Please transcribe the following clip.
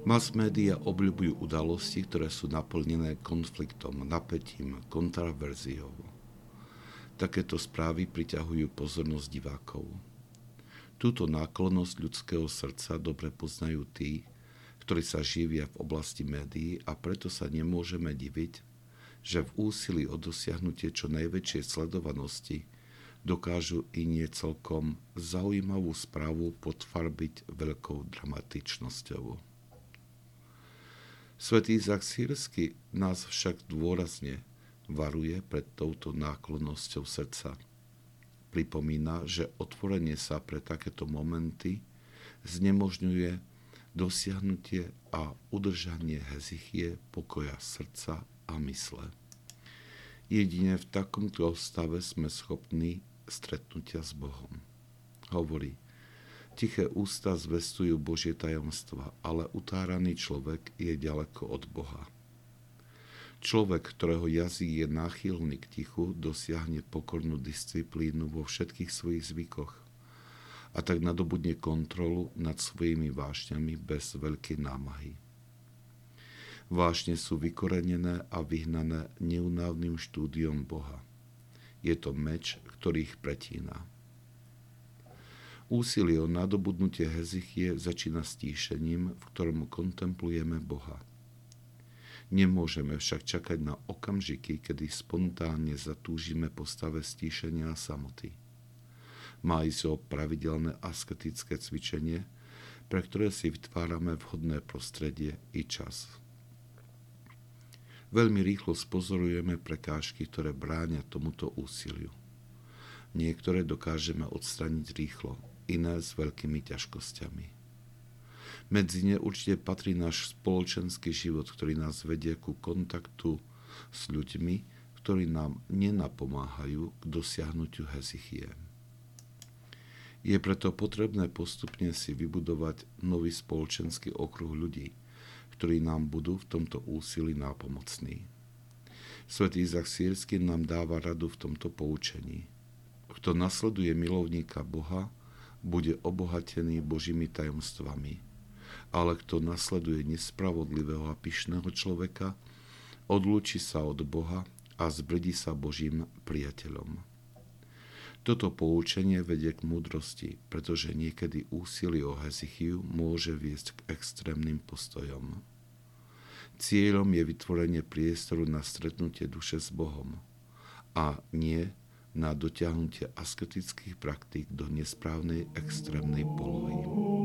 Mass media obľúbujú udalosti, ktoré sú naplnené konfliktom, napätím, kontraverziou. Takéto správy priťahujú pozornosť divákov. Túto náklonnosť ľudského srdca dobre poznajú tí, ktorí sa živia v oblasti médií a preto sa nemôžeme diviť, že v úsilí o dosiahnutie čo najväčšej sledovanosti dokážu i nie celkom zaujímavú správu podfarbiť veľkou dramatičnosťou. Svetý Izak Sírsky nás však dôrazne varuje pred touto náklonnosťou srdca. Pripomína, že otvorenie sa pre takéto momenty znemožňuje dosiahnutie a udržanie hezichie pokoja srdca a mysle. Jedine v takomto stave sme schopní stretnutia s Bohom. Hovorí, Tiché ústa zvestujú Božie tajomstva, ale utáraný človek je ďaleko od Boha. Človek, ktorého jazyk je náchylný k tichu, dosiahne pokornú disciplínu vo všetkých svojich zvykoch a tak nadobudne kontrolu nad svojimi vášňami bez veľkej námahy. Vášne sú vykorenené a vyhnané neunávnym štúdiom Boha. Je to meč, ktorý ich pretína. Úsilie o nadobudnutie hezichie začína stíšením, v ktorom kontemplujeme Boha. Nemôžeme však čakať na okamžiky, kedy spontánne zatúžime po stave stíšenia a samoty. Má ísť o pravidelné asketické cvičenie, pre ktoré si vytvárame vhodné prostredie i čas. Veľmi rýchlo spozorujeme prekážky, ktoré bránia tomuto úsiliu. Niektoré dokážeme odstraniť rýchlo, iné s veľkými ťažkosťami. Medzi ne určite patrí náš spoločenský život, ktorý nás vedie ku kontaktu s ľuďmi, ktorí nám nenapomáhajú k dosiahnutiu hezichie. Je preto potrebné postupne si vybudovať nový spoločenský okruh ľudí, ktorí nám budú v tomto úsilí nápomocní. Svetý Izak Sírsky nám dáva radu v tomto poučení. Kto nasleduje milovníka Boha, bude obohatený Božími tajomstvami. Ale kto nasleduje nespravodlivého a pyšného človeka, odlúči sa od Boha a zbrdí sa Božím priateľom. Toto poučenie vedie k múdrosti, pretože niekedy úsilie o hezichiu môže viesť k extrémnym postojom. Cieľom je vytvorenie priestoru na stretnutie duše s Bohom a nie na dotiahnutie asketických praktík do nesprávnej extrémnej polohy.